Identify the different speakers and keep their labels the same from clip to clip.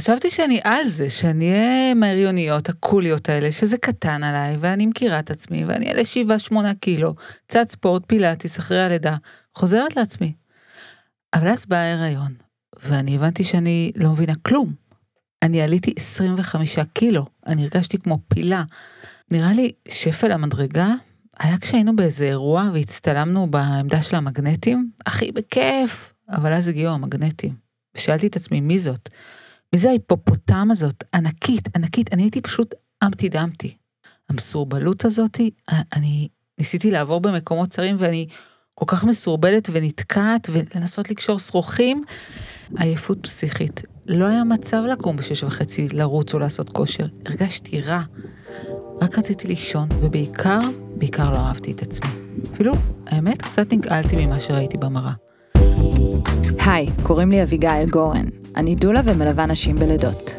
Speaker 1: חשבתי שאני על זה, שאני אהיה מהריוניות הקוליות האלה, שזה קטן עליי, ואני מכירה את עצמי, ואני שבעה שמונה קילו, קצת ספורט, פילאטיס, אחרי הלידה, חוזרת לעצמי. אבל אז בא ההיריון, ואני הבנתי שאני לא מבינה כלום. אני עליתי 25 קילו, אני הרגשתי כמו פילה. נראה לי שפל המדרגה היה כשהיינו באיזה אירוע והצטלמנו בעמדה של המגנטים, הכי בכיף, אבל אז הגיעו המגנטים. ושאלתי את עצמי, מי זאת? מי זה ההיפופוטם הזאת? ענקית, ענקית, אני הייתי פשוט אמפטי דמפטי. המסורבלות הזאתי, אני ניסיתי לעבור במקומות צרים ואני כל כך מסורבלת ונתקעת ולנסות לקשור שרוכים, עייפות פסיכית. לא היה מצב לקום בשש וחצי לרוץ או לעשות כושר, הרגשתי רע. רק רציתי לישון, ובעיקר, בעיקר לא אהבתי את עצמי. אפילו, האמת, קצת נגעלתי ממה שראיתי במראה.
Speaker 2: היי, קוראים לי אביגיל גורן. אני דולה ומלווה נשים בלידות.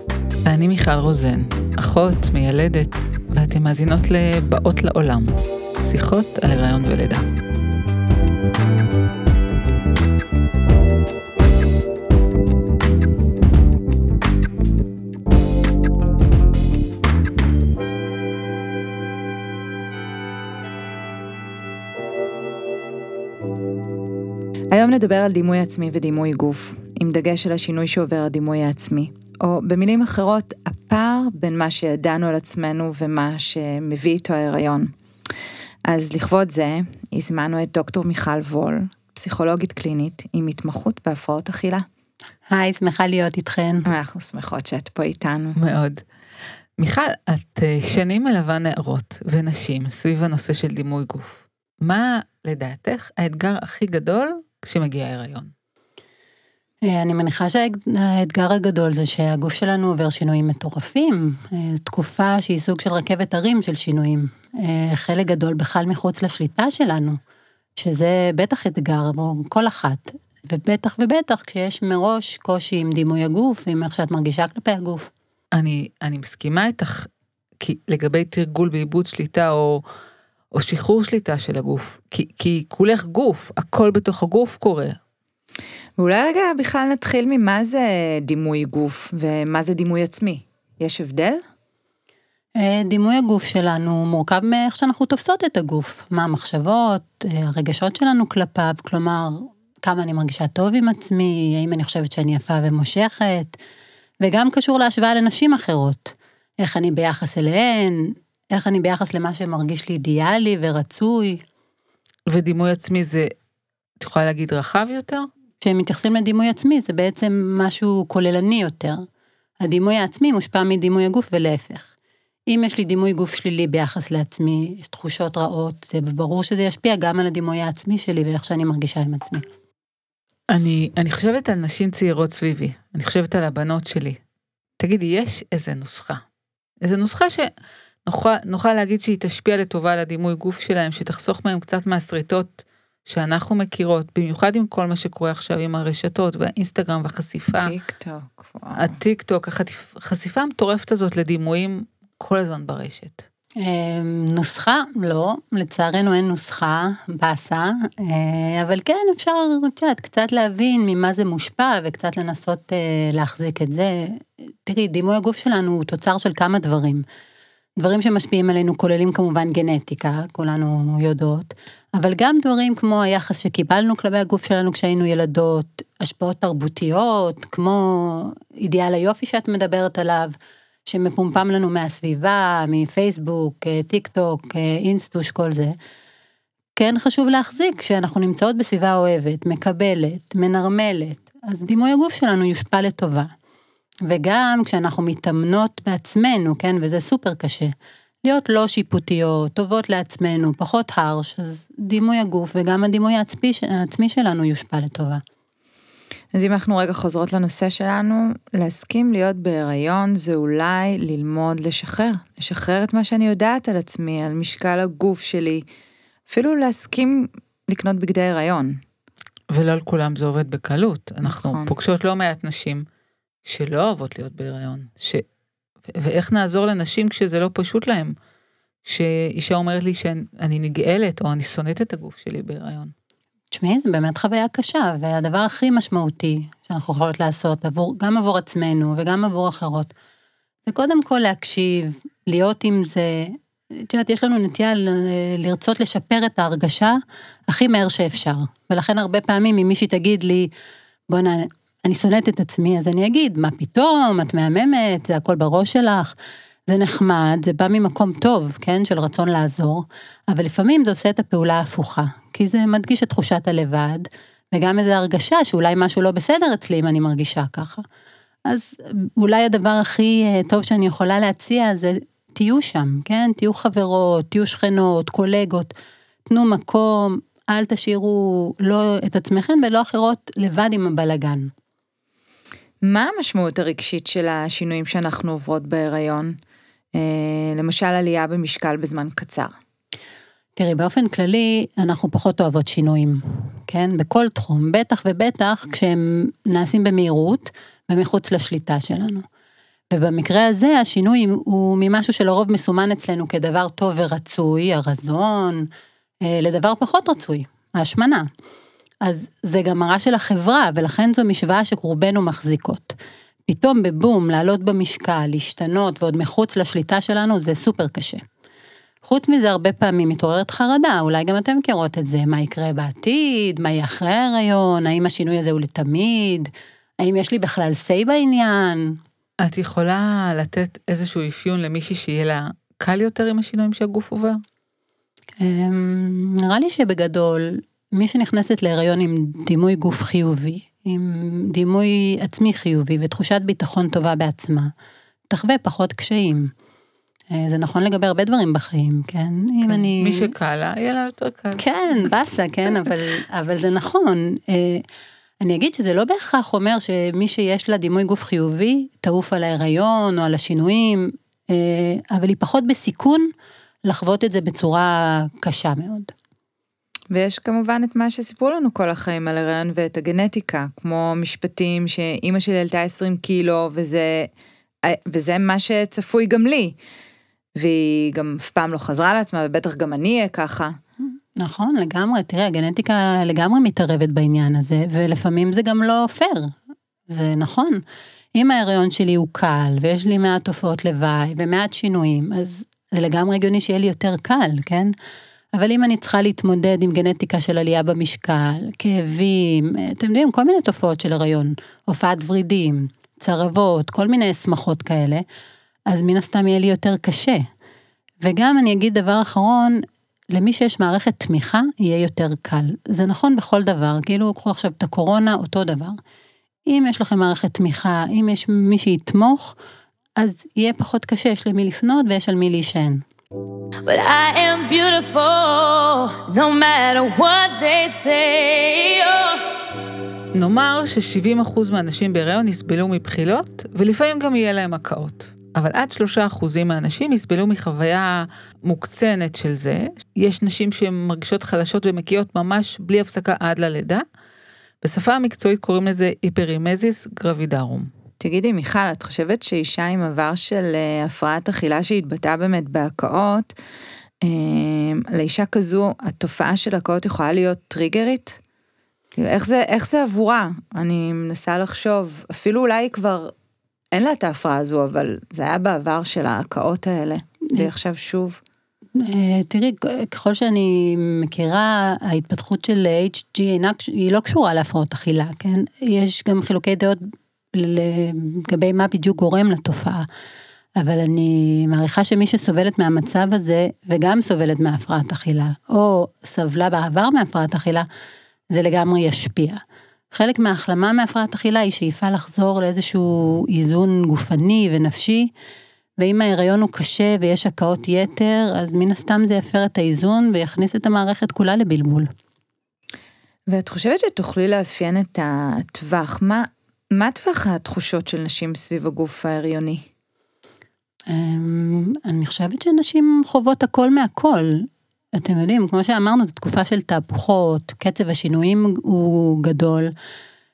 Speaker 1: ואני מיכל רוזן, אחות, מיילדת, ואתן מאזינות ל"באות לעולם", שיחות על הריון ולידה.
Speaker 2: היום נדבר על דימוי עצמי ודימוי גוף, עם דגש על השינוי שעובר הדימוי העצמי, או במילים אחרות, הפער בין מה שידענו על עצמנו ומה שמביא איתו ההיריון. אז לכבוד זה, הזמנו את דוקטור מיכל וול, פסיכולוגית קלינית עם התמחות בהפרעות אכילה.
Speaker 3: היי, שמחה להיות איתכן.
Speaker 2: אנחנו שמחות שאת פה איתנו.
Speaker 1: מאוד. מיכל, את אה, שנים מלווה נערות ונשים סביב הנושא של דימוי גוף. מה לדעתך האתגר הכי גדול כשמגיע ההיריון?
Speaker 3: אה, אני מניחה שהאתגר הגדול זה שהגוף שלנו עובר שינויים מטורפים, אה, תקופה שהיא סוג של רכבת הרים של שינויים, אה, חלק גדול בכלל מחוץ לשליטה שלנו, שזה בטח אתגר עבור כל אחת, ובטח ובטח כשיש מראש קושי עם דימוי הגוף, עם איך שאת מרגישה כלפי הגוף.
Speaker 1: אני, אני מסכימה איתך, כי לגבי תרגול בעיבוד שליטה או, או שחרור שליטה של הגוף, כי, כי כולך גוף, הכל בתוך הגוף קורה,
Speaker 2: ואולי רגע בכלל נתחיל ממה זה דימוי גוף ומה זה דימוי עצמי. יש הבדל?
Speaker 3: אה, דימוי הגוף שלנו מורכב מאיך שאנחנו תופסות את הגוף, מה המחשבות, אה, הרגשות שלנו כלפיו, כלומר, כמה אני מרגישה טוב עם עצמי, האם אני חושבת שאני יפה ומושכת, וגם קשור להשוואה לנשים אחרות, איך אני ביחס אליהן, איך אני ביחס למה שמרגיש לי אידיאלי ורצוי.
Speaker 1: ודימוי עצמי זה, את יכולה להגיד רחב יותר?
Speaker 3: כשהם מתייחסים לדימוי עצמי זה בעצם משהו כוללני יותר. הדימוי העצמי מושפע מדימוי הגוף ולהפך. אם יש לי דימוי גוף שלילי ביחס לעצמי, יש תחושות רעות, זה ברור שזה ישפיע גם על הדימוי העצמי שלי ואיך שאני מרגישה עם עצמי.
Speaker 1: אני, אני חושבת על נשים צעירות סביבי, אני חושבת על הבנות שלי. תגידי, יש איזה נוסחה. איזה נוסחה שנוכל להגיד שהיא תשפיע לטובה על הדימוי גוף שלהם, שתחסוך מהם קצת מהשריטות שאנחנו מכירות, במיוחד עם כל מה שקורה עכשיו עם הרשתות והאינסטגרם והחשיפה.
Speaker 2: טיק טוק.
Speaker 1: הטיק טוק, החשיפה המטורפת הזאת לדימויים כל הזמן ברשת.
Speaker 3: אמ, נוסחה? לא, לצערנו אין נוסחה, באסה, אה, אבל כן אפשר, את יודעת, קצת להבין ממה זה מושפע וקצת לנסות אה, להחזיק את זה. תראי, דימוי הגוף שלנו הוא תוצר של כמה דברים. דברים שמשפיעים עלינו כוללים כמובן גנטיקה, כולנו יודעות, אבל גם דברים כמו היחס שקיבלנו כלפי הגוף שלנו כשהיינו ילדות, השפעות תרבותיות, כמו אידיאל היופי שאת מדברת עליו, שמפומפם לנו מהסביבה, מפייסבוק, טיק טוק, אינסטוש, כל זה. כן חשוב להחזיק שאנחנו נמצאות בסביבה אוהבת, מקבלת, מנרמלת, אז דימוי הגוף שלנו יושפע לטובה. וגם כשאנחנו מתאמנות בעצמנו, כן, וזה סופר קשה, להיות לא שיפוטיות, טובות לעצמנו, פחות הרש, אז דימוי הגוף וגם הדימוי העצמי, העצמי שלנו יושפע לטובה.
Speaker 2: אז אם אנחנו רגע חוזרות לנושא שלנו, להסכים להיות בהיריון זה אולי ללמוד לשחרר, לשחרר את מה שאני יודעת על עצמי, על משקל הגוף שלי, אפילו להסכים לקנות בגדי הריון.
Speaker 1: ולא על כולם זה עובד בקלות, אנחנו נכון. פוגשות לא מעט נשים שלא אוהבות להיות בהיריון, ש... ואיך נעזור לנשים כשזה לא פשוט להם, שאישה אומרת לי שאני נגאלת או אני שונאת את הגוף שלי בהיריון.
Speaker 3: תשמעי, זו באמת חוויה קשה, והדבר הכי משמעותי שאנחנו יכולות לעשות, עבור, גם עבור עצמנו וגם עבור אחרות, זה קודם כל להקשיב, להיות עם זה. את יודעת, יש לנו נטייה לרצות לשפר את ההרגשה הכי מהר שאפשר. ולכן הרבה פעמים אם מישהי תגיד לי, בוא'נה, אני שונאת את עצמי, אז אני אגיד, מה פתאום, את מהממת, זה הכל בראש שלך. זה נחמד, זה בא ממקום טוב, כן, של רצון לעזור, אבל לפעמים זה עושה את הפעולה ההפוכה, כי זה מדגיש את תחושת הלבד, וגם איזו הרגשה שאולי משהו לא בסדר אצלי אם אני מרגישה ככה. אז אולי הדבר הכי אה, טוב שאני יכולה להציע זה תהיו שם, כן? תהיו חברות, תהיו שכנות, קולגות, תנו מקום, אל תשאירו לא את עצמכם ולא אחרות לבד עם הבלגן.
Speaker 2: מה המשמעות הרגשית של השינויים שאנחנו עוברות בהיריון? אה, למשל עלייה במשקל בזמן קצר.
Speaker 3: תראי, באופן כללי, אנחנו פחות אוהבות שינויים, כן? בכל תחום, בטח ובטח כשהם נעשים במהירות ומחוץ לשליטה שלנו. ובמקרה הזה, השינוי הוא ממשהו שלרוב מסומן אצלנו כדבר טוב ורצוי, הרזון, אה, לדבר פחות רצוי, ההשמנה. אז זה גם מראה של החברה, ולכן זו משוואה שרובנו מחזיקות. פתאום בבום, לעלות במשקל, להשתנות ועוד מחוץ לשליטה שלנו, זה סופר קשה. חוץ מזה, הרבה פעמים מתעוררת חרדה, אולי גם אתם מכירות את זה, מה יקרה בעתיד, מה יהיה אחרי ההריון, האם השינוי הזה הוא לתמיד, האם יש לי בכלל say בעניין.
Speaker 1: את יכולה לתת איזשהו אפיון למישהי שיהיה לה קל יותר עם השינויים שהגוף עובר?
Speaker 3: אמ, נראה לי שבגדול, מי שנכנסת להיריון עם דימוי גוף חיובי, עם דימוי עצמי חיובי ותחושת ביטחון טובה בעצמה, תחווה פחות קשיים. אה, זה נכון לגבי הרבה דברים בחיים, כן? כן
Speaker 1: אם אני... מי שקל לה, יהיה לה יותר קל.
Speaker 3: כן, באסה, כן, אבל, אבל זה נכון. אה, אני אגיד שזה לא בהכרח אומר שמי שיש לה דימוי גוף חיובי, תעוף על ההיריון או על השינויים, אה, אבל היא פחות בסיכון לחוות את זה בצורה קשה מאוד.
Speaker 2: ויש כמובן את מה שסיפרו לנו כל החיים על הריון ואת הגנטיקה, כמו משפטים שאימא שלי עלתה 20 קילו וזה, וזה מה שצפוי גם לי. והיא גם אף פעם לא חזרה לעצמה ובטח גם אני אהיה ככה.
Speaker 3: נכון, לגמרי, תראה, הגנטיקה לגמרי מתערבת בעניין הזה, ולפעמים זה גם לא פייר, זה נכון. אם ההריון שלי הוא קל, ויש לי מעט תופעות לוואי, ומעט שינויים, אז זה לגמרי הגיוני שיהיה לי יותר קל, כן? אבל אם אני צריכה להתמודד עם גנטיקה של עלייה במשקל, כאבים, אתם יודעים, כל מיני תופעות של הריון, הופעת ורידים, צרבות, כל מיני שמחות כאלה, אז מן הסתם יהיה לי יותר קשה. וגם אני אגיד דבר אחרון, למי שיש מערכת תמיכה, יהיה יותר קל. זה נכון בכל דבר, כאילו, קחו עכשיו את הקורונה, אותו דבר. אם יש לכם מערכת תמיכה, אם יש מי שיתמוך, אז יהיה פחות קשה, יש למי לפנות ויש על מי להישען. But I am beautiful, no matter what they say.
Speaker 1: נאמר ש-70% מהנשים בהיריון יסבלו מבחילות, ולפעמים גם יהיה להם הקאות. אבל עד שלושה אחוזים מהנשים יסבלו מחוויה מוקצנת של זה. יש נשים שהן מרגישות חלשות ומקיאות ממש בלי הפסקה עד ללידה. בשפה המקצועית קוראים לזה היפרימזיס גרבידרום.
Speaker 2: תגידי מיכל, את חושבת שאישה עם עבר של אה, הפרעת אכילה שהתבטאה באמת בהקאות, אה, לאישה כזו התופעה של הקאות יכולה להיות טריגרית? כאילו, איך זה, איך זה עבורה? אני מנסה לחשוב, אפילו אולי כבר אין לה את ההפרעה הזו, אבל זה היה בעבר של ההקאות האלה, ועכשיו שוב.
Speaker 3: אה, תראי, ככל שאני מכירה, ההתפתחות של HG אינה, היא לא קשורה להפרעות אכילה, כן? יש גם חילוקי דעות לגבי מה בדיוק גורם לתופעה. אבל אני מעריכה שמי שסובלת מהמצב הזה, וגם סובלת מהפרעת אכילה, או סבלה בעבר מהפרעת אכילה, זה לגמרי ישפיע. חלק מההחלמה מהפרעת אכילה היא שאיפה לחזור לאיזשהו איזון גופני ונפשי, ואם ההיריון הוא קשה ויש הקאות יתר, אז מן הסתם זה יפר את האיזון ויכניס את המערכת כולה לבלבול.
Speaker 2: ואת חושבת שתוכלי לאפיין את הטווח, מה, מה טווח התחושות של נשים סביב הגוף ההריוני?
Speaker 3: אמ, אני חושבת שנשים חוות הכל מהכל. אתם יודעים, כמו שאמרנו, זו תקופה של תהפוכות, קצב השינויים הוא גדול.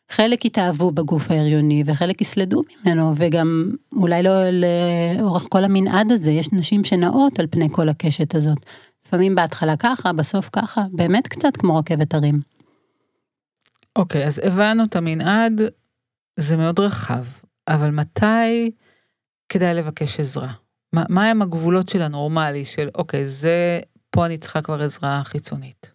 Speaker 3: חלק יתאהבו בגוף ההריוני וחלק יסלדו ממנו, וגם אולי לא לאורך כל המנעד הזה, יש נשים שנעות על פני כל הקשת הזאת. לפעמים בהתחלה ככה, בסוף ככה, באמת קצת כמו רכבת הרים.
Speaker 1: אוקיי, אז הבנו את המנעד, זה מאוד רחב, אבל מתי כדאי לבקש עזרה? מה, הם הגבולות של הנורמלי, של אוקיי, זה, פה אני צריכה כבר עזרה חיצונית.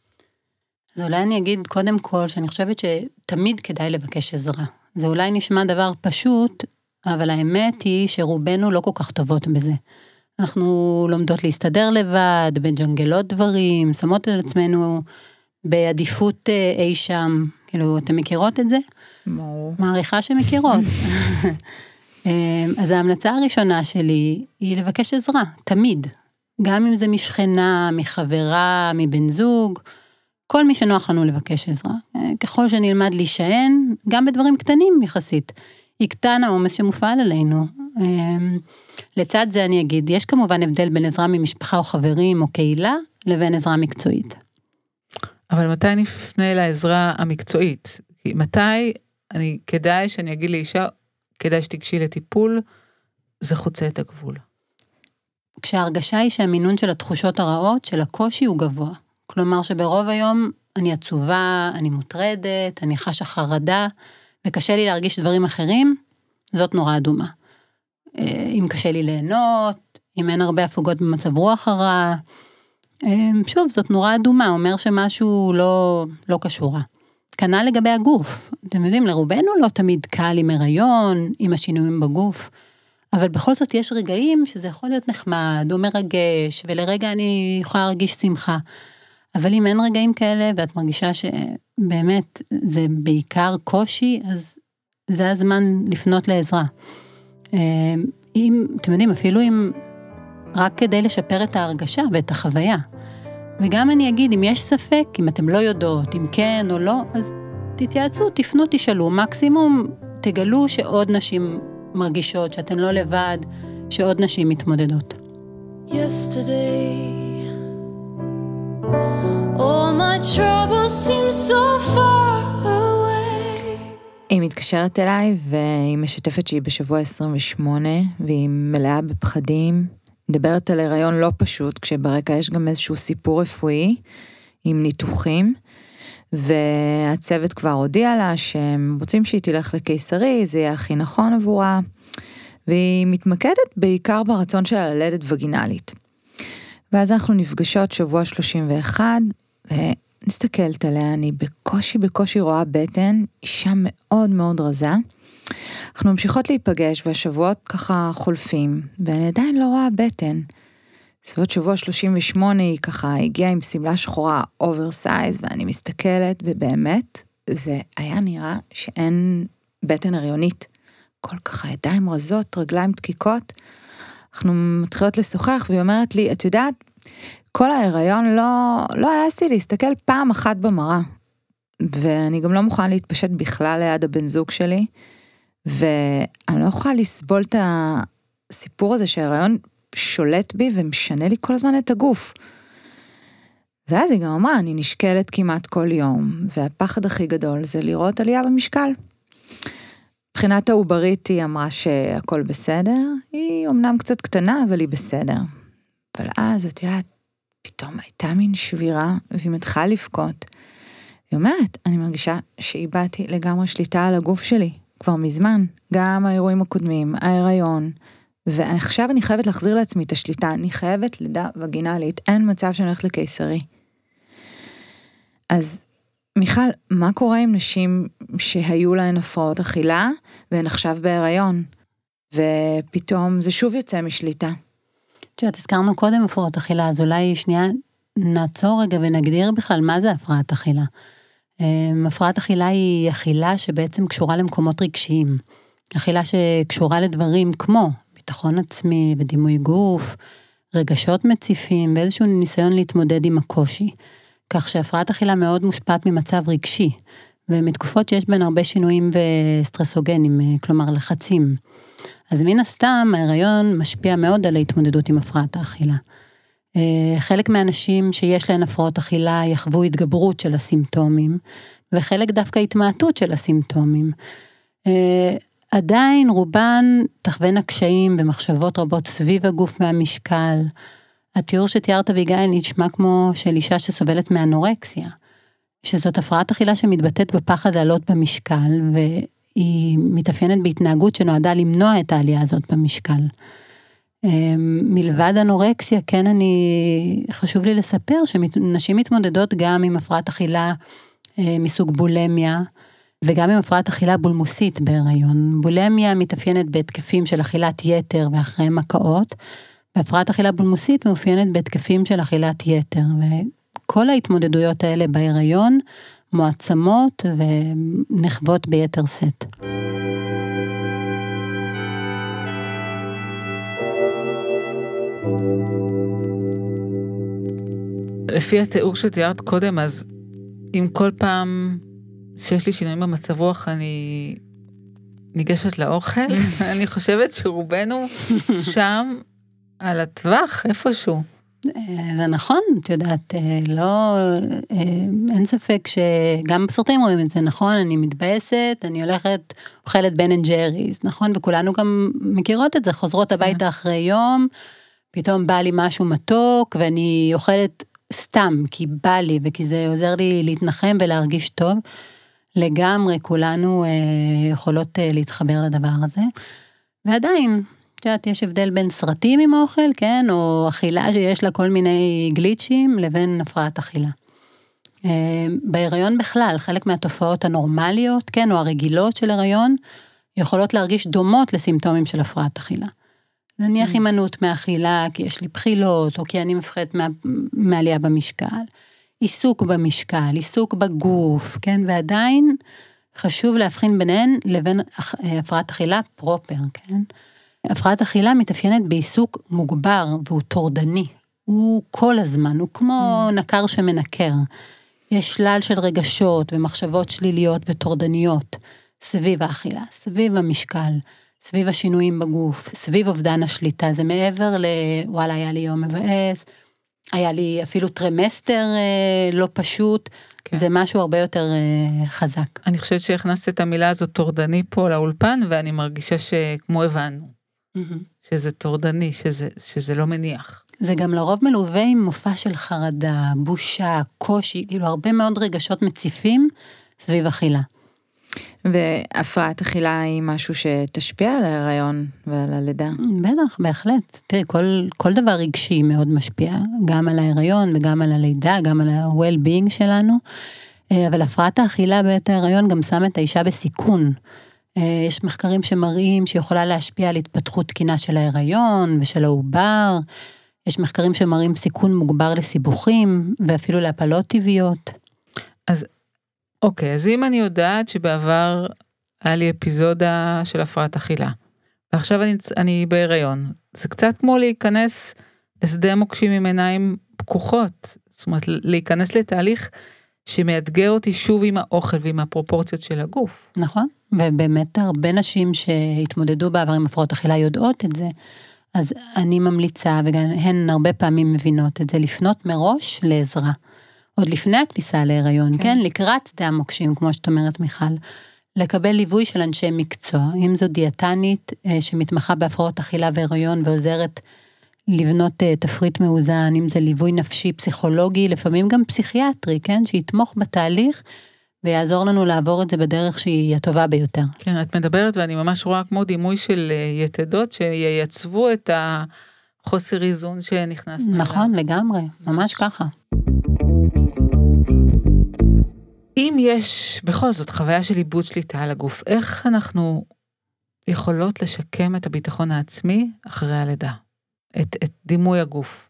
Speaker 3: אז אולי אני אגיד קודם כל שאני חושבת שתמיד כדאי לבקש עזרה. זה אולי נשמע דבר פשוט, אבל האמת היא שרובנו לא כל כך טובות בזה. אנחנו לומדות להסתדר לבד, מג'נגלות דברים, שמות את עצמנו בעדיפות אה, אי שם, כאילו, אתן מכירות את זה?
Speaker 1: ברור.
Speaker 3: מעריכה שמכירות. אה, אז ההמלצה הראשונה שלי היא לבקש עזרה, תמיד. גם אם זה משכנה, מחברה, מבן זוג, כל מי שנוח לנו לבקש עזרה. אה, ככל שנלמד להישען, גם בדברים קטנים יחסית, יקטן העומס שמופעל עלינו. אה, לצד זה אני אגיד, יש כמובן הבדל בין עזרה ממשפחה או חברים או קהילה, לבין עזרה מקצועית.
Speaker 1: אבל מתי נפנה לעזרה המקצועית? מתי אני, כדאי שאני אגיד לאישה, כדאי שתיגשי לטיפול, זה חוצה את הגבול.
Speaker 3: כשההרגשה היא שהמינון של התחושות הרעות, של הקושי הוא גבוה. כלומר שברוב היום אני עצובה, אני מוטרדת, אני חשה חרדה, וקשה לי להרגיש דברים אחרים, זאת נורא אדומה. אה, אם קשה לי ליהנות, אם אין הרבה הפוגות במצב רוח הרע, אה, שוב, זאת נורא אדומה, אומר שמשהו לא, לא קשורה. כנ"ל לגבי הגוף, אתם יודעים, לרובנו לא תמיד קל עם הריון, עם השינויים בגוף, אבל בכל זאת יש רגעים שזה יכול להיות נחמד או מרגש, ולרגע אני יכולה להרגיש שמחה. אבל אם אין רגעים כאלה ואת מרגישה שבאמת זה בעיקר קושי, אז זה הזמן לפנות לעזרה. אה, אם, אתם יודעים, אפילו אם רק כדי לשפר את ההרגשה ואת החוויה. וגם אני אגיד, אם יש ספק, אם אתם לא יודעות, אם כן או לא, אז תתייעצו, תפנו, תשאלו, מקסימום תגלו שעוד נשים מרגישות, שאתן לא לבד, שעוד נשים מתמודדות. Yesterday, all my troubles seem so
Speaker 2: far away. היא מתקשרת אליי והיא משתפת שהיא בשבוע 28 והיא מלאה בפחדים. מדברת על הריון לא פשוט, כשברקע יש גם איזשהו סיפור רפואי עם ניתוחים. והצוות כבר הודיע לה שהם רוצים שהיא תלך לקיסרי, זה יהיה הכי נכון עבורה. והיא מתמקדת בעיקר ברצון שלה ללדת וגינלית. ואז אנחנו נפגשות שבוע 31, ומסתכלת עליה, אני בקושי בקושי רואה בטן, אישה מאוד מאוד רזה. אנחנו ממשיכות להיפגש והשבועות ככה חולפים, ואני עדיין לא רואה בטן. בסביבות שבוע 38 היא ככה הגיעה עם שמלה שחורה oversize ואני מסתכלת ובאמת זה היה נראה שאין בטן הריונית. כל ככה ידיים רזות, רגליים דקיקות. אנחנו מתחילות לשוחח והיא אומרת לי, את יודעת, כל ההיריון לא, לא העזתי להסתכל פעם אחת במראה. ואני גם לא מוכנה להתפשט בכלל ליד הבן זוג שלי. ואני לא יכולה לסבול את הסיפור הזה שההיריון שולט בי ומשנה לי כל הזמן את הגוף. ואז היא גם אמרה, אני נשקלת כמעט כל יום, והפחד הכי גדול זה לראות עלייה במשקל. מבחינת העוברית היא אמרה שהכל בסדר, היא אמנם קצת קטנה, אבל היא בסדר. אבל אז, את יודעת, פתאום הייתה מין שבירה, והיא מתחילה לבכות. היא אומרת, אני מרגישה שאיבדתי לגמרי שליטה על הגוף שלי, כבר מזמן, גם האירועים הקודמים, ההיריון, ועכשיו אני חייבת להחזיר לעצמי את השליטה, אני חייבת לידה וגינלית, אין מצב שאני הולכת לקיסרי. אז מיכל, מה קורה עם נשים שהיו להן הפרעות אכילה והן עכשיו בהיריון, ופתאום זה שוב יוצא משליטה?
Speaker 3: את יודעת, הזכרנו קודם הפרעות אכילה, אז אולי שנייה נעצור רגע ונגדיר בכלל מה זה הפרעת אכילה. אמ, הפרעת אכילה היא אכילה שבעצם קשורה למקומות רגשיים. אכילה שקשורה לדברים כמו ביטחון עצמי ודימוי גוף, רגשות מציפים ואיזשהו ניסיון להתמודד עם הקושי. כך שהפרעת אכילה מאוד מושפעת ממצב רגשי, ומתקופות שיש בהן הרבה שינויים וסטרסוגנים, אה, כלומר לחצים. אז מן הסתם ההיריון משפיע מאוד על ההתמודדות עם הפרעת האכילה. אה, חלק מהאנשים שיש להן הפרעות אכילה יחוו התגברות של הסימפטומים, וחלק דווקא התמעטות של הסימפטומים. אה, עדיין רובן תחווינה קשיים ומחשבות רבות סביב הגוף והמשקל. התיאור שתיארת אביגיל נשמע כמו של אישה שסובלת מאנורקסיה. שזאת הפרעת אכילה שמתבטאת בפחד לעלות במשקל, והיא מתאפיינת בהתנהגות שנועדה למנוע את העלייה הזאת במשקל. אמ, מלבד אנורקסיה, כן אני, חשוב לי לספר שנשים מתמודדות גם עם הפרעת אכילה אה, מסוג בולמיה, וגם עם הפרעת אכילה בולמוסית בהיריון. בולמיה מתאפיינת בהתקפים של אכילת יתר ואחרי מכאות, והפרעת אכילה בולמוסית מאופיינת בהתקפים של אכילת יתר. וכל ההתמודדויות האלה בהיריון מועצמות ונחוות ביתר שאת.
Speaker 1: לפי התיאור שתיארת קודם, אז אם כל פעם שיש לי שינויים במצב רוח, אני ניגשת לאוכל, אני חושבת שרובנו שם על הטווח, איפשהו.
Speaker 3: אה, זה נכון, את יודעת, אה, לא, אה, אין ספק שגם בסרטים רואים את זה, נכון? אני מתבאסת, אני הולכת, אוכלת בן אנד ג'ריז, נכון? וכולנו גם מכירות את זה, חוזרות כן. הביתה אחרי יום, פתאום בא לי משהו מתוק, ואני אוכלת סתם, כי בא לי, וכי זה עוזר לי להתנחם ולהרגיש טוב. לגמרי, כולנו אה, יכולות אה, להתחבר לדבר הזה. ועדיין, את יודעת, יש הבדל בין סרטים עם אוכל, כן, או אכילה שיש לה כל מיני גליצ'ים, לבין הפרעת אכילה. אה, בהיריון בכלל, חלק מהתופעות הנורמליות, כן, או הרגילות של הריון, יכולות להרגיש דומות לסימפטומים של הפרעת אכילה. נניח mm. הימנעות מאכילה, כי יש לי בחילות, או כי אני מפחדת מה, מעלייה במשקל. עיסוק במשקל, עיסוק בגוף, כן, ועדיין חשוב להבחין ביניהן לבין הפרעת אכילה פרופר, כן. הפרעת אכילה מתאפיינת בעיסוק מוגבר והוא טורדני. הוא כל הזמן, הוא כמו mm. נקר שמנקר. יש שלל של רגשות ומחשבות שליליות וטורדניות סביב האכילה, סביב המשקל, סביב השינויים בגוף, סביב אובדן השליטה. זה מעבר לוואלה, היה לי יום מבאס, היה לי אפילו טרימסטר אה, לא פשוט, כן. זה משהו הרבה יותר אה, חזק.
Speaker 1: אני חושבת שהכנסת את המילה הזאת טורדני פה לאולפן, ואני מרגישה שכמו הבנו, mm-hmm. שזה טורדני, שזה, שזה לא מניח.
Speaker 3: זה גם לרוב מלווה עם מופע של חרדה, בושה, קושי, כאילו הרבה מאוד רגשות מציפים סביב אכילה.
Speaker 2: והפרעת אכילה היא משהו שתשפיע על ההיריון ועל הלידה.
Speaker 3: בטח, בהחלט. תראי, כל, כל דבר רגשי מאוד משפיע, גם על ההיריון וגם על הלידה, גם על ה-well-being שלנו. אה, אבל הפרעת האכילה בעת ההיריון גם שם את האישה בסיכון. אה, יש מחקרים שמראים שיכולה להשפיע על התפתחות תקינה של ההיריון ושל העובר. יש מחקרים שמראים סיכון מוגבר לסיבוכים ואפילו להפלות טבעיות.
Speaker 1: אז אוקיי, אז אם אני יודעת שבעבר היה לי אפיזודה של הפרעת אכילה, ועכשיו אני, אני בהיריון, זה קצת כמו להיכנס לשדה מוקשים עם עיניים פקוחות, זאת אומרת להיכנס לתהליך שמאתגר אותי שוב עם האוכל ועם הפרופורציות של הגוף.
Speaker 3: נכון, ובאמת הרבה נשים שהתמודדו בעבר עם הפרעות אכילה יודעות את זה. אז אני ממליצה, וגם הן הרבה פעמים מבינות את זה, לפנות מראש לעזרה. עוד לפני הכניסה להיריון, כן. כן? לקראת שדה המוקשים, כמו שאת אומרת, מיכל. לקבל ליווי של אנשי מקצוע, אם זו דיאטנית אה, שמתמחה בהפרעות אכילה והיריון ועוזרת לבנות אה, תפריט מאוזן, אם זה ליווי נפשי, פסיכולוגי, לפעמים גם פסיכיאטרי, כן? שיתמוך בתהליך ויעזור לנו לעבור את זה בדרך שהיא הטובה ביותר.
Speaker 1: כן, את מדברת ואני ממש רואה כמו דימוי של אה, יתדות שייצבו את החוסר איזון שנכנס.
Speaker 3: נכון, לגמרי, ממש ככה.
Speaker 1: אם יש בכל זאת חוויה של איבוד שליטה על הגוף, איך אנחנו יכולות לשקם את הביטחון העצמי אחרי הלידה? את, את דימוי הגוף.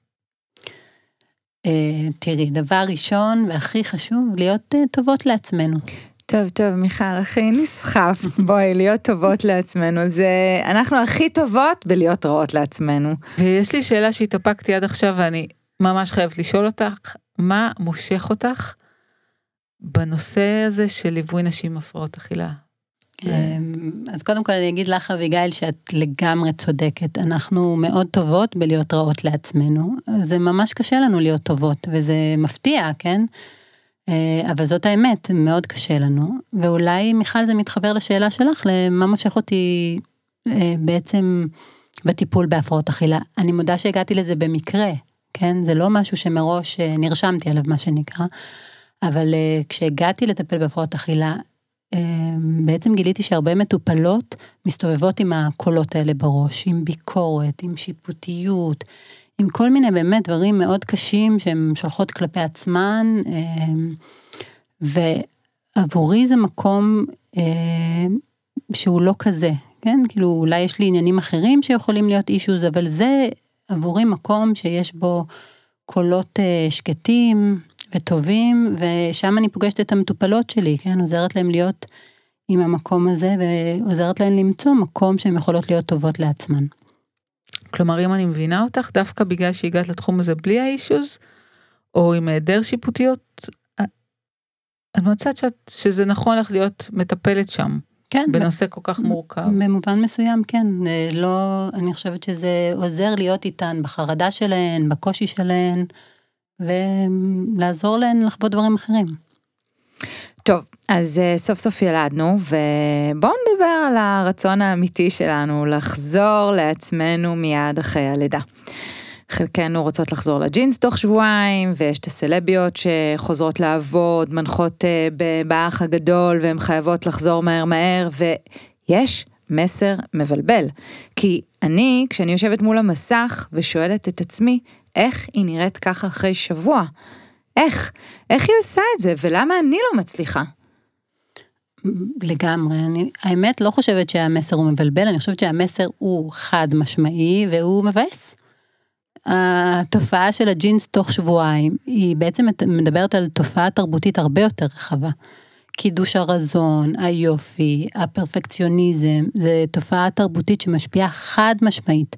Speaker 3: Uh, תראי, דבר ראשון והכי חשוב, להיות uh, טובות לעצמנו.
Speaker 2: טוב, טוב, מיכל, הכי נסחף, בואי, להיות טובות לעצמנו, זה, אנחנו הכי טובות בלהיות רעות לעצמנו.
Speaker 1: ויש לי שאלה שהתאפקתי עד עכשיו ואני ממש חייבת לשאול אותך, מה מושך אותך בנושא הזה של ליווי נשים עם הפרעות אכילה?
Speaker 3: אמ, אז קודם כל אני אגיד לך אביגיל שאת לגמרי צודקת, אנחנו מאוד טובות בלהיות רעות לעצמנו, זה ממש קשה לנו להיות טובות וזה מפתיע, כן? אה, אבל זאת האמת, מאוד קשה לנו, ואולי מיכל זה מתחבר לשאלה שלך, למה מושך אותי אה, בעצם בטיפול בהפרעות אכילה. אני מודה שהגעתי לזה במקרה, כן? זה לא משהו שמראש אה, נרשמתי עליו, מה שנקרא. אבל uh, כשהגעתי לטפל בהפרעות אכילה, uh, בעצם גיליתי שהרבה מטופלות מסתובבות עם הקולות האלה בראש, עם ביקורת, עם שיפוטיות, עם כל מיני באמת דברים מאוד קשים שהן שולחות כלפי עצמן, uh, ועבורי זה מקום שהוא לא כזה, כן? כאילו אולי יש לי עניינים אחרים שיכולים להיות אישוז, אבל זה עבורי מקום שיש בו קולות שקטים, וטובים, ושם אני פוגשת את המטופלות שלי, כן, עוזרת להם להיות עם המקום הזה, ועוזרת להם למצוא מקום שהן יכולות להיות טובות לעצמן.
Speaker 1: כלומר, אם אני מבינה אותך, דווקא בגלל שהגעת לתחום הזה בלי האישוז, או עם היעדר שיפוטיות, את מצאת שזה נכון לך להיות מטפלת שם.
Speaker 3: כן.
Speaker 1: בנושא כל כך מורכב.
Speaker 3: במובן מסוים, כן. לא, אני חושבת שזה עוזר להיות איתן בחרדה שלהן, בקושי שלהן. ולעזור להן לחוות דברים אחרים.
Speaker 2: טוב, אז uh, סוף סוף ילדנו, ובואו נדבר על הרצון האמיתי שלנו לחזור לעצמנו מיד אחרי הלידה. חלקנו רוצות לחזור לג'ינס תוך שבועיים, ויש את הסלביות שחוזרות לעבוד, מנחות uh, באח הגדול, והן חייבות לחזור מהר מהר, ויש מסר מבלבל. כי אני, כשאני יושבת מול המסך ושואלת את עצמי, איך היא נראית ככה אחרי שבוע? איך? איך היא עושה את זה, ולמה אני לא מצליחה?
Speaker 3: לגמרי, אני האמת לא חושבת שהמסר הוא מבלבל, אני חושבת שהמסר הוא חד משמעי והוא מבאס. התופעה של הג'ינס תוך שבועיים, היא בעצם מדברת על תופעה תרבותית הרבה יותר רחבה. קידוש הרזון, היופי, הפרפקציוניזם, זה תופעה תרבותית שמשפיעה חד משמעית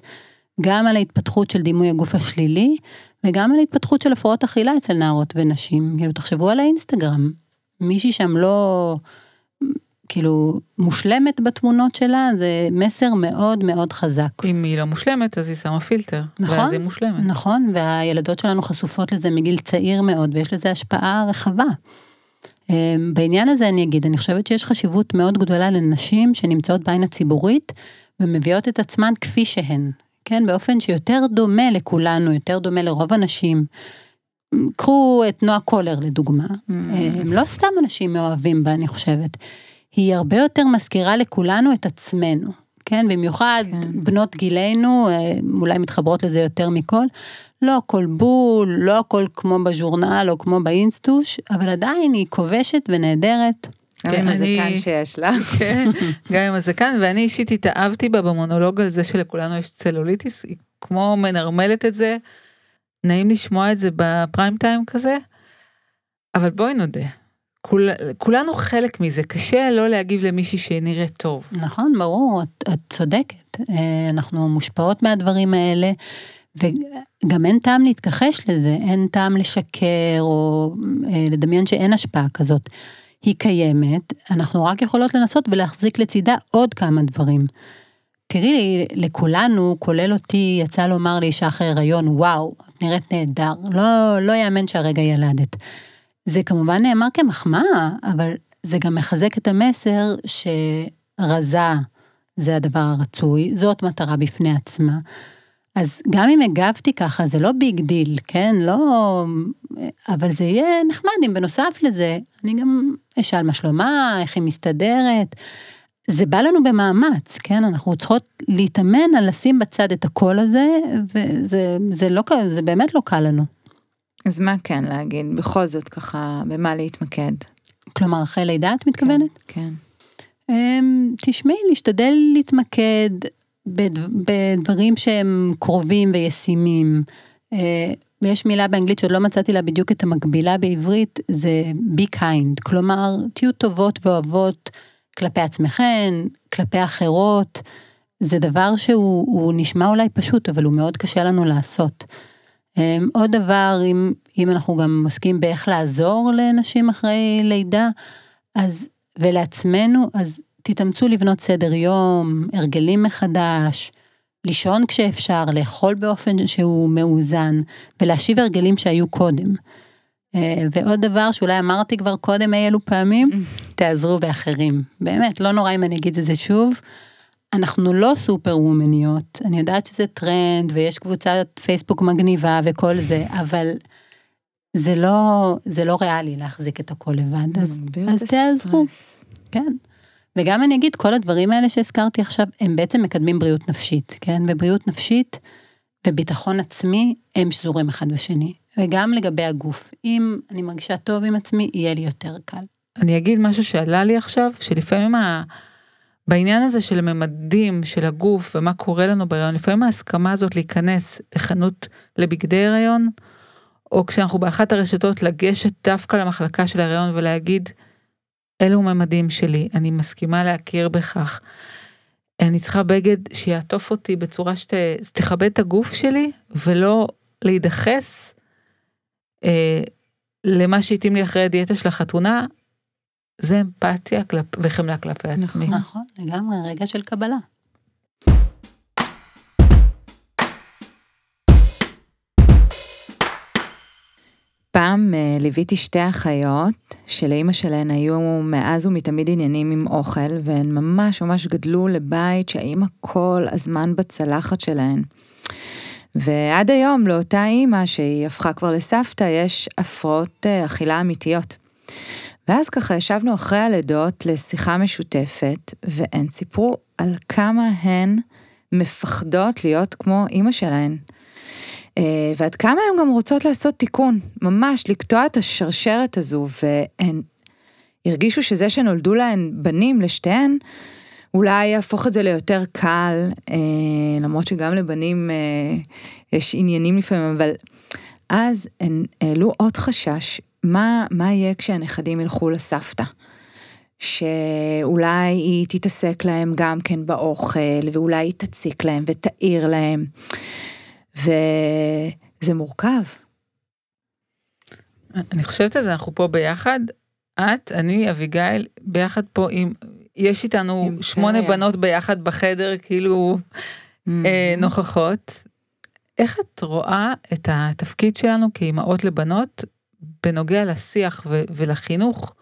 Speaker 3: גם על ההתפתחות של דימוי הגוף השלילי, וגם על ההתפתחות של הפרעות אכילה אצל נערות ונשים. כאילו, תחשבו על האינסטגרם. מישהי שם לא, כאילו, מושלמת בתמונות שלה, זה מסר מאוד מאוד חזק.
Speaker 1: אם היא לא מושלמת, אז היא שמה פילטר. נכון. ואז היא מושלמת.
Speaker 3: נכון, והילדות שלנו חשופות לזה מגיל צעיר מאוד, ויש לזה השפעה רחבה. אמ, בעניין הזה אני אגיד, אני חושבת שיש חשיבות מאוד גדולה לנשים שנמצאות בעין הציבורית ומביאות את עצמן כפי שהן, כן, באופן שיותר דומה לכולנו, יותר דומה לרוב הנשים. קחו את נועה קולר לדוגמה, mm. הם לא סתם אנשים מאוהבים בה, אני חושבת. היא הרבה יותר מזכירה לכולנו את עצמנו, כן? במיוחד כן. בנות גילנו, אה, אולי מתחברות לזה יותר מכל. לא הכל בול, לא הכל כמו בז'ורנל או כמו באינסטוש, אבל עדיין היא כובשת ונהדרת.
Speaker 2: גם עם הזקן שיש לה.
Speaker 1: כן, גם עם הזקן, ואני אישית התאהבתי בה במונולוג על זה שלכולנו יש צלוליטיס, היא כמו מנרמלת את זה, נעים לשמוע את זה בפריים טיים כזה, אבל בואי נודה, כול, כולנו חלק מזה, קשה לא להגיב למישהי שנראית טוב.
Speaker 3: נכון, ברור, את, את צודקת, אה, אנחנו מושפעות מהדברים האלה. וגם אין טעם להתכחש לזה, אין טעם לשקר או אה, לדמיין שאין השפעה כזאת. היא קיימת, אנחנו רק יכולות לנסות ולהחזיק לצידה עוד כמה דברים. תראי, לכולנו, כולל אותי, יצא לומר לאישה אחרי הריון, וואו, את נראית נהדר, לא, לא יאמן שהרגע ילדת. זה כמובן נאמר כמחמאה, אבל זה גם מחזק את המסר שרזה זה הדבר הרצוי, זאת מטרה בפני עצמה. אז גם אם הגבתי ככה, זה לא big deal, כן? לא... אבל זה יהיה נחמד אם בנוסף לזה, אני גם אשאל מה שלומה, איך היא מסתדרת. זה בא לנו במאמץ, כן? אנחנו צריכות להתאמן על לשים בצד את הקול הזה, וזה זה לא, זה באמת לא קל לנו.
Speaker 2: אז מה כן להגיד? בכל זאת ככה, במה להתמקד?
Speaker 3: כלומר, אחרי לידה את מתכוונת?
Speaker 2: כן.
Speaker 3: כן. תשמעי, להשתדל להתמקד בדברים שהם קרובים וישימים. אה, ויש מילה באנגלית שעוד לא מצאתי לה בדיוק את המקבילה בעברית, זה be kind, כלומר, תהיו טובות ואוהבות כלפי עצמכן, כלפי אחרות. זה דבר שהוא נשמע אולי פשוט, אבל הוא מאוד קשה לנו לעשות. אה, עוד דבר, אם, אם אנחנו גם עוסקים באיך לעזור לנשים אחרי לידה, אז, ולעצמנו, אז תתאמצו לבנות סדר יום, הרגלים מחדש, לישון כשאפשר, לאכול באופן שהוא מאוזן, ולהשיב הרגלים שהיו קודם. אה, ועוד דבר שאולי אמרתי כבר קודם אי אלו פעמים, תעזרו באחרים. באמת, לא נורא אם אני אגיד את זה שוב. אנחנו לא סופר וומניות, אני יודעת שזה טרנד ויש קבוצת פייסבוק מגניבה וכל זה, אבל זה לא, זה לא ריאלי להחזיק את הכל לבד, אז, אז תעזרו. כן. וגם אני אגיד, כל הדברים האלה שהזכרתי עכשיו, הם בעצם מקדמים בריאות נפשית, כן? ובריאות נפשית וביטחון עצמי, הם שזורים אחד בשני. וגם לגבי הגוף, אם אני מרגישה טוב עם עצמי, יהיה לי יותר קל.
Speaker 1: אני אגיד משהו שעלה לי עכשיו, שלפעמים ה... בעניין הזה של הממדים של הגוף ומה קורה לנו בהיריון, לפעמים ההסכמה הזאת להיכנס לחנות לבגדי הריון, או כשאנחנו באחת הרשתות לגשת דווקא למחלקה של ההריון ולהגיד, אלו ממדים שלי, אני מסכימה להכיר בכך. אני צריכה בגד שיעטוף אותי בצורה שתכבד את הגוף שלי, ולא להידחס אה, למה שהתאים לי אחרי הדיאטה של החתונה, זה אמפתיה כלפ, וחמלה כלפי
Speaker 3: נכון,
Speaker 1: עצמי.
Speaker 3: נכון, לגמרי, רגע של קבלה.
Speaker 2: פעם uh, ליוויתי שתי אחיות שלאימא שלהן היו מאז ומתמיד עניינים עם אוכל והן ממש ממש גדלו לבית שהאימא כל הזמן בצלחת שלהן. ועד היום לאותה אימא שהיא הפכה כבר לסבתא יש הפרעות uh, אכילה אמיתיות. ואז ככה ישבנו אחרי הלידות לשיחה משותפת והן סיפרו על כמה הן מפחדות להיות כמו אימא שלהן. אה, ועד כמה הן גם רוצות לעשות תיקון, ממש לקטוע את השרשרת הזו, והן הרגישו שזה שנולדו להן בנים לשתיהן, אולי יהפוך את זה ליותר קל, אה, למרות שגם לבנים אה, יש עניינים לפעמים, אבל אז הן העלו עוד חשש, מה, מה יהיה כשהנכדים ילכו לסבתא? שאולי היא תתעסק להם גם כן באוכל, ואולי היא תציק להם ותעיר להם. וזה מורכב.
Speaker 1: אני חושבת על זה, אנחנו פה ביחד, את, אני, אביגיל, ביחד פה עם, יש איתנו שמונה בנות ביחד בחדר, כאילו אה, נוכחות. איך את רואה את התפקיד שלנו כאימהות לבנות בנוגע לשיח ולחינוך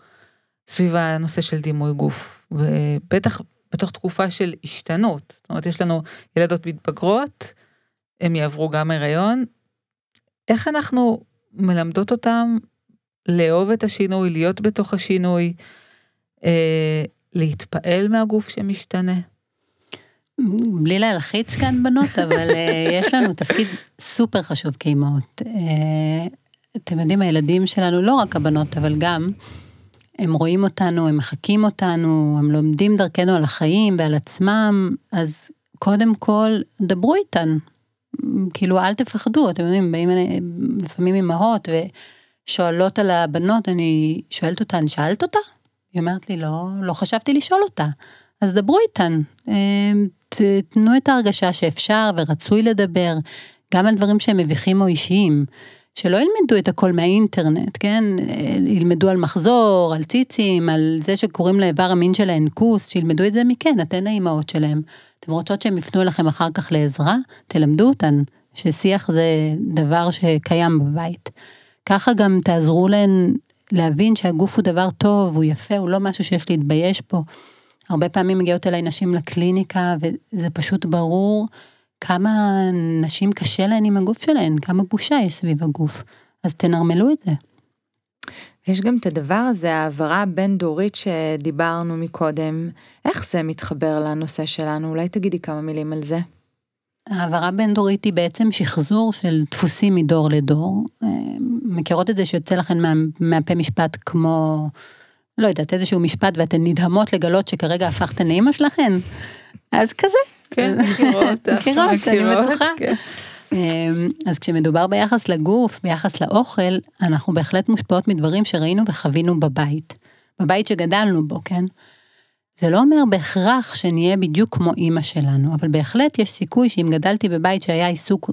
Speaker 1: סביב הנושא של דימוי גוף, ובטח בתוך תקופה של השתנות. זאת אומרת, יש לנו ילדות מתבגרות, הם יעברו גם הריון. איך אנחנו מלמדות אותם לאהוב את השינוי, להיות בתוך השינוי, אה, להתפעל מהגוף שמשתנה?
Speaker 3: בלי להלחיץ כאן בנות, אבל אה, יש לנו תפקיד סופר חשוב כאימהות. אה, אתם יודעים, הילדים שלנו, לא רק הבנות, אבל גם, הם רואים אותנו, הם מחקים אותנו, הם לומדים דרכנו על החיים ועל עצמם, אז קודם כל, דברו איתן, כאילו אל תפחדו, אתם יודעים, באים אליי לפעמים אמהות ושואלות על הבנות, אני שואלת אותן, שאלת אותה? היא אומרת לי, לא, לא חשבתי לשאול אותה. אז דברו איתן, אמ, תנו את ההרגשה שאפשר ורצוי לדבר, גם על דברים שהם מביכים או אישיים. שלא ילמדו את הכל מהאינטרנט, כן? ילמדו על מחזור, על ציצים, על זה שקוראים לאיבר המין שלהן כוס, שילמדו את זה מכן, אתן האימהות שלהם. אתם רוצות שהם יפנו אליכם אחר כך לעזרה? תלמדו אותן, ששיח זה דבר שקיים בבית. ככה גם תעזרו להן להבין שהגוף הוא דבר טוב, הוא יפה, הוא לא משהו שיש להתבייש בו. הרבה פעמים מגיעות אליי נשים לקליניקה, וזה פשוט ברור כמה נשים קשה להן עם הגוף שלהן, כמה בושה יש סביב הגוף. אז תנרמלו את זה.
Speaker 2: יש גם את הדבר הזה, העברה הבין-דורית שדיברנו מקודם, איך זה מתחבר לנושא שלנו? אולי תגידי כמה מילים על זה.
Speaker 3: העברה בין-דורית היא בעצם שחזור של דפוסים מדור לדור. אה, מכירות את זה שיוצא לכן מה, מהפה משפט כמו, לא יודעת, איזשהו משפט ואתן נדהמות לגלות שכרגע הפכתן לאימא שלכן? אז כזה.
Speaker 1: כן, מכירות,
Speaker 3: מכירות, אני בטוחה. כן. אמ, אז כשמדובר ביחס לגוף, ביחס לאוכל, אנחנו בהחלט מושפעות מדברים שראינו וחווינו בבית. בבית שגדלנו בו, כן? זה לא אומר בהכרח שנהיה בדיוק כמו אימא שלנו, אבל בהחלט יש סיכוי שאם גדלתי בבית שהיה עיסוק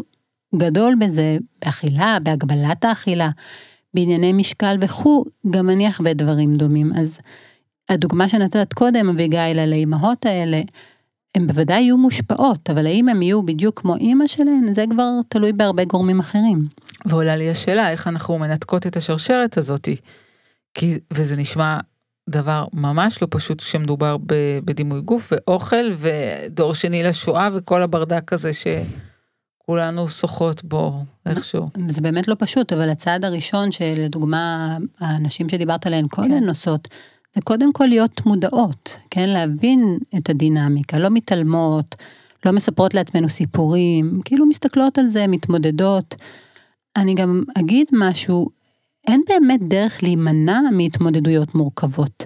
Speaker 3: גדול בזה, באכילה, בהגבלת האכילה, בענייני משקל וכו', גם אני אחווה דברים דומים. אז הדוגמה שנתת קודם, אביגיל, על האימהות האלה, הן בוודאי יהיו מושפעות, אבל האם הן יהיו בדיוק כמו אימא שלהן, זה כבר תלוי בהרבה גורמים אחרים.
Speaker 1: ועולה לי השאלה, איך אנחנו מנתקות את השרשרת הזאתי. כי, וזה נשמע דבר ממש לא פשוט כשמדובר בדימוי גוף ואוכל ודור שני לשואה וכל הברדק הזה כולנו שוחות בו איכשהו.
Speaker 3: זה באמת לא פשוט, אבל הצעד הראשון שלדוגמה האנשים שדיברת עליהן קודם כן. עושות, זה קודם כל להיות מודעות, כן? להבין את הדינמיקה, לא מתעלמות, לא מספרות לעצמנו סיפורים, כאילו מסתכלות על זה, מתמודדות. אני גם אגיד משהו, אין באמת דרך להימנע מהתמודדויות מורכבות.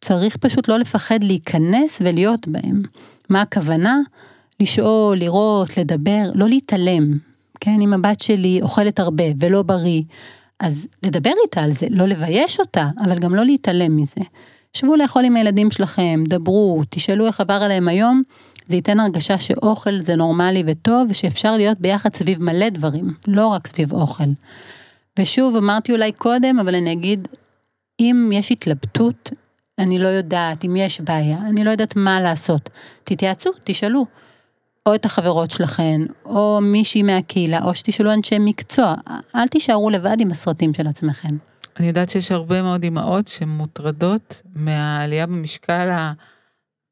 Speaker 3: צריך פשוט לא לפחד להיכנס ולהיות בהם. מה הכוונה? לשאול, לראות, לדבר, לא להתעלם. כן, אם הבת שלי אוכלת הרבה ולא בריא, אז לדבר איתה על זה, לא לבייש אותה, אבל גם לא להתעלם מזה. שבו לאכול עם הילדים שלכם, דברו, תשאלו איך עבר עליהם היום, זה ייתן הרגשה שאוכל זה נורמלי וטוב, ושאפשר להיות ביחד סביב מלא דברים, לא רק סביב אוכל. ושוב, אמרתי אולי קודם, אבל אני אגיד, אם יש התלבטות, אני לא יודעת, אם יש בעיה, אני לא יודעת מה לעשות, תתייעצו, תשאלו. או את החברות שלכן, או מישהי מהקהילה, או שתשאלו אנשי מקצוע, אל תישארו לבד עם הסרטים של עצמכם.
Speaker 1: אני יודעת שיש הרבה מאוד אימהות שמוטרדות מהעלייה במשקל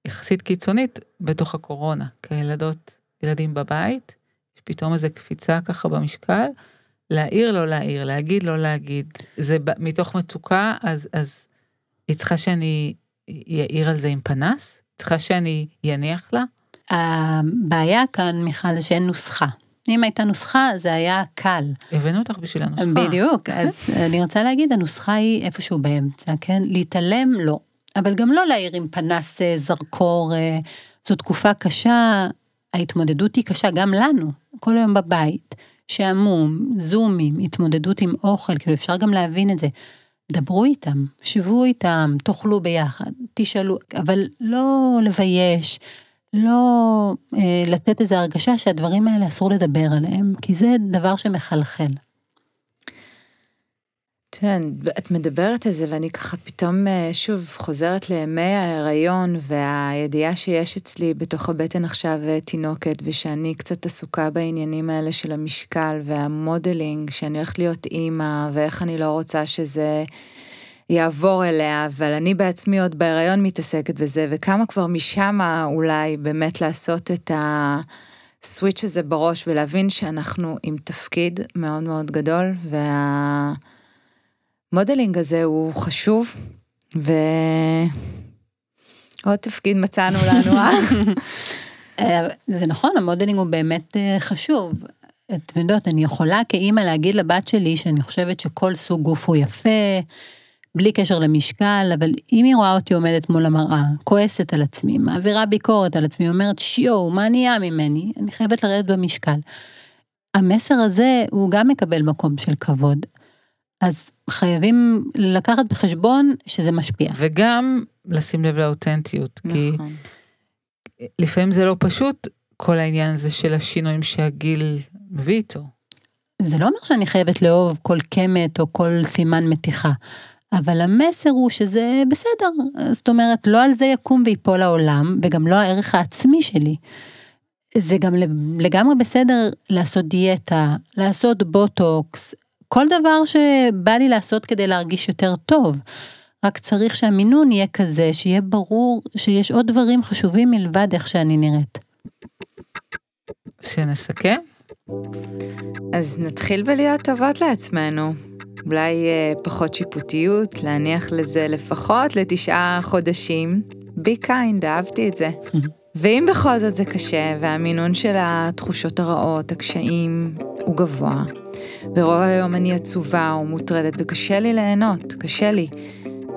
Speaker 1: היחסית קיצונית בתוך הקורונה, כילדות, ילדים בבית, יש פתאום איזה קפיצה ככה במשקל, להעיר לא להעיר, להגיד לא להגיד, זה מתוך מצוקה, אז, אז היא צריכה שאני אעיר על זה עם פנס? צריכה שאני אניח לה?
Speaker 3: הבעיה כאן, מיכל, זה שאין נוסחה. אם הייתה נוסחה, זה היה קל.
Speaker 1: הבאנו אותך בשביל הנוסחה.
Speaker 3: בדיוק, אז אני רוצה להגיד, הנוסחה היא איפשהו באמצע, כן? להתעלם, לא. אבל גם לא להעיר עם פנס אה, זרקור, אה, זו תקופה קשה, ההתמודדות היא קשה גם לנו, כל היום בבית, שעמום, זומים, התמודדות עם אוכל, כאילו אפשר גם להבין את זה. דברו איתם, שבו איתם, תאכלו ביחד, תשאלו, אבל לא לבייש, לא אה, לתת איזו הרגשה שהדברים האלה אסור לדבר עליהם, כי זה דבר שמחלחל.
Speaker 2: כן, את מדברת על זה ואני ככה פתאום אה, שוב חוזרת לימי ההיריון והידיעה שיש אצלי בתוך הבטן עכשיו אה, תינוקת ושאני קצת עסוקה בעניינים האלה של המשקל והמודלינג, שאני הולכת להיות אימא ואיך אני לא רוצה שזה יעבור אליה, אבל אני בעצמי עוד בהיריון מתעסקת בזה וכמה כבר משם אולי באמת לעשות את ה... switch הזה בראש ולהבין שאנחנו עם תפקיד מאוד מאוד גדול וה... ה modeling הזה הוא חשוב, ועוד תפקיד מצאנו לנו, אה?
Speaker 3: אה? זה נכון, ה modeling הוא באמת אה, חשוב. את יודעת, אני יכולה כאימא להגיד לבת שלי שאני חושבת שכל סוג גוף הוא יפה, בלי קשר למשקל, אבל אם היא רואה אותי עומדת מול המראה, כועסת על עצמי, מעבירה ביקורת על עצמי, אומרת שיו, מה נהיה ממני? אני חייבת לרדת במשקל. המסר הזה הוא גם מקבל מקום של כבוד. אז חייבים לקחת בחשבון שזה משפיע.
Speaker 1: וגם לשים לב לאותנטיות, נכון. כי לפעמים זה לא פשוט, כל העניין הזה של השינויים שהגיל מביא איתו.
Speaker 3: זה לא אומר שאני חייבת לאהוב כל קמת או כל סימן מתיחה, אבל המסר הוא שזה בסדר, זאת אומרת, לא על זה יקום ויפול העולם, וגם לא הערך העצמי שלי. זה גם לגמרי בסדר לעשות דיאטה, לעשות בוטוקס, כל דבר שבא לי לעשות כדי להרגיש יותר טוב. רק צריך שהמינון יהיה כזה, שיהיה ברור שיש עוד דברים חשובים מלבד איך שאני נראית.
Speaker 1: שנסכם?
Speaker 2: אז נתחיל בלהיות טובות לעצמנו. אולי אה, פחות שיפוטיות, להניח לזה לפחות לתשעה חודשים. be kind, אהבתי את זה. ואם בכל זאת זה קשה, והמינון של התחושות הרעות, הקשיים, הוא גבוה, ורוב היום אני עצובה או מוטרדת וקשה לי ליהנות, קשה לי.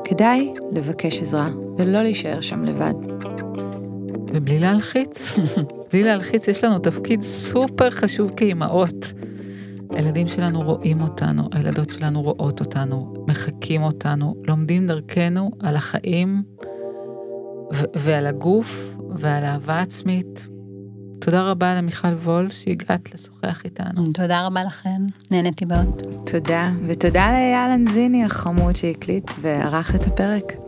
Speaker 2: כדאי לבקש עזרה ולא להישאר שם לבד.
Speaker 1: ובלי להלחיץ, בלי להלחיץ, יש לנו תפקיד סופר חשוב כאימהות. הילדים שלנו רואים אותנו, הילדות שלנו רואות אותנו, מחקים אותנו, לומדים דרכנו על החיים ועל הגוף ועל אהבה עצמית. תודה רבה למיכל וול שהגעת לשוחח איתנו.
Speaker 3: תודה רבה לכן, נהניתי מאוד.
Speaker 2: תודה, ותודה לאייל אנזיני החמוד שהקליט וערך את הפרק.